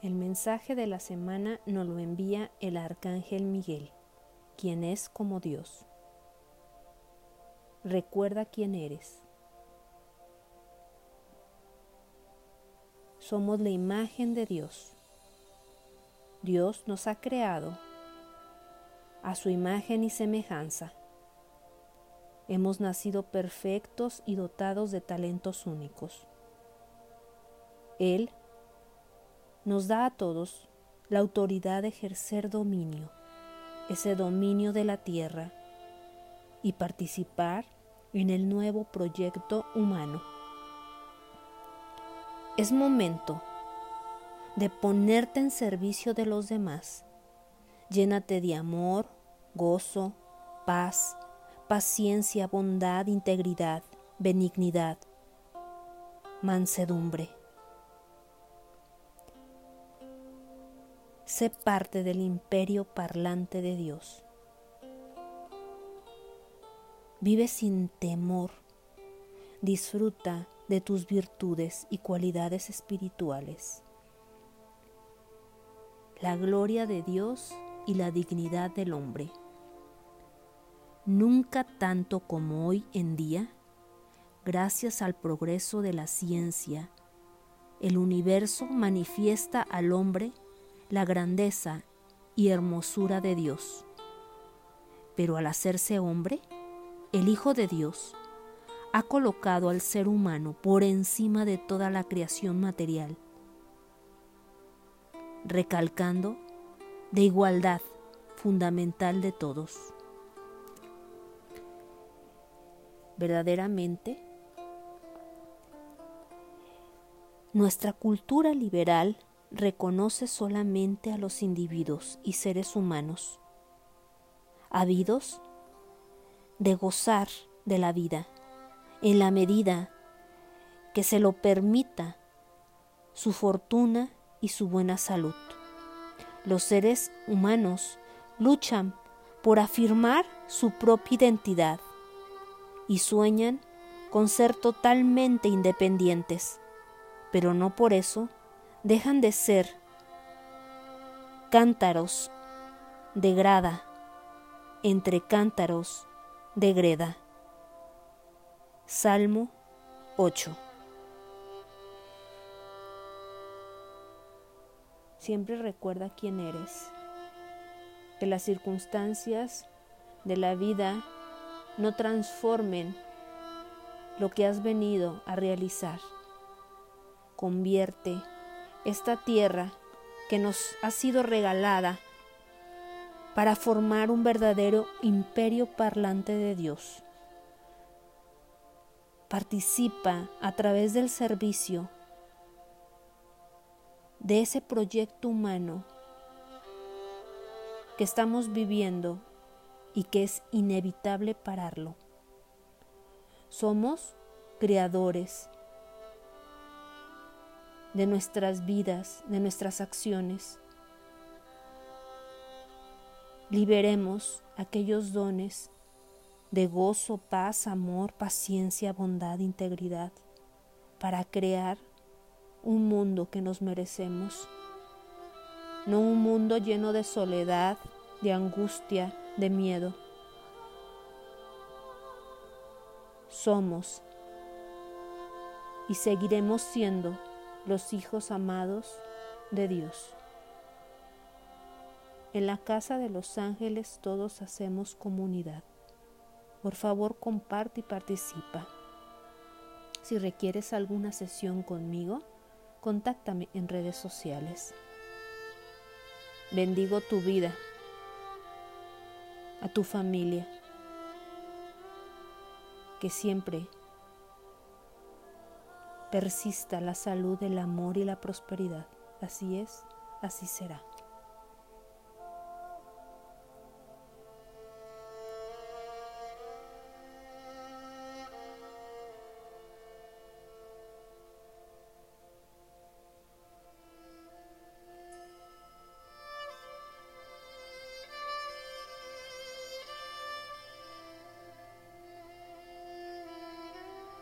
El mensaje de la semana nos lo envía el arcángel Miguel, quien es como Dios. Recuerda quién eres. Somos la imagen de Dios. Dios nos ha creado a su imagen y semejanza. Hemos nacido perfectos y dotados de talentos únicos. Él nos da a todos la autoridad de ejercer dominio, ese dominio de la tierra, y participar en el nuevo proyecto humano. Es momento de ponerte en servicio de los demás. Llénate de amor, gozo, paz, paciencia, bondad, integridad, benignidad, mansedumbre. Sé parte del imperio parlante de Dios. Vive sin temor. Disfruta de tus virtudes y cualidades espirituales. La gloria de Dios y la dignidad del hombre. Nunca tanto como hoy en día, gracias al progreso de la ciencia, el universo manifiesta al hombre la grandeza y hermosura de Dios. Pero al hacerse hombre, el Hijo de Dios ha colocado al ser humano por encima de toda la creación material, recalcando de igualdad fundamental de todos. Verdaderamente, nuestra cultura liberal reconoce solamente a los individuos y seres humanos, habidos de gozar de la vida en la medida que se lo permita su fortuna y su buena salud. Los seres humanos luchan por afirmar su propia identidad y sueñan con ser totalmente independientes, pero no por eso dejan de ser cántaros de grada entre cántaros de greda. Salmo 8. Siempre recuerda quién eres, que las circunstancias de la vida no transformen lo que has venido a realizar. Convierte esta tierra que nos ha sido regalada para formar un verdadero imperio parlante de Dios. Participa a través del servicio de ese proyecto humano que estamos viviendo y que es inevitable pararlo. Somos creadores de nuestras vidas, de nuestras acciones. Liberemos aquellos dones de gozo, paz, amor, paciencia, bondad, integridad, para crear un mundo que nos merecemos. No un mundo lleno de soledad, de angustia, de miedo. Somos y seguiremos siendo los hijos amados de Dios. En la casa de los ángeles todos hacemos comunidad. Por favor, comparte y participa. Si requieres alguna sesión conmigo, contáctame en redes sociales. Bendigo tu vida, a tu familia, que siempre persista la salud, el amor y la prosperidad. Así es, así será.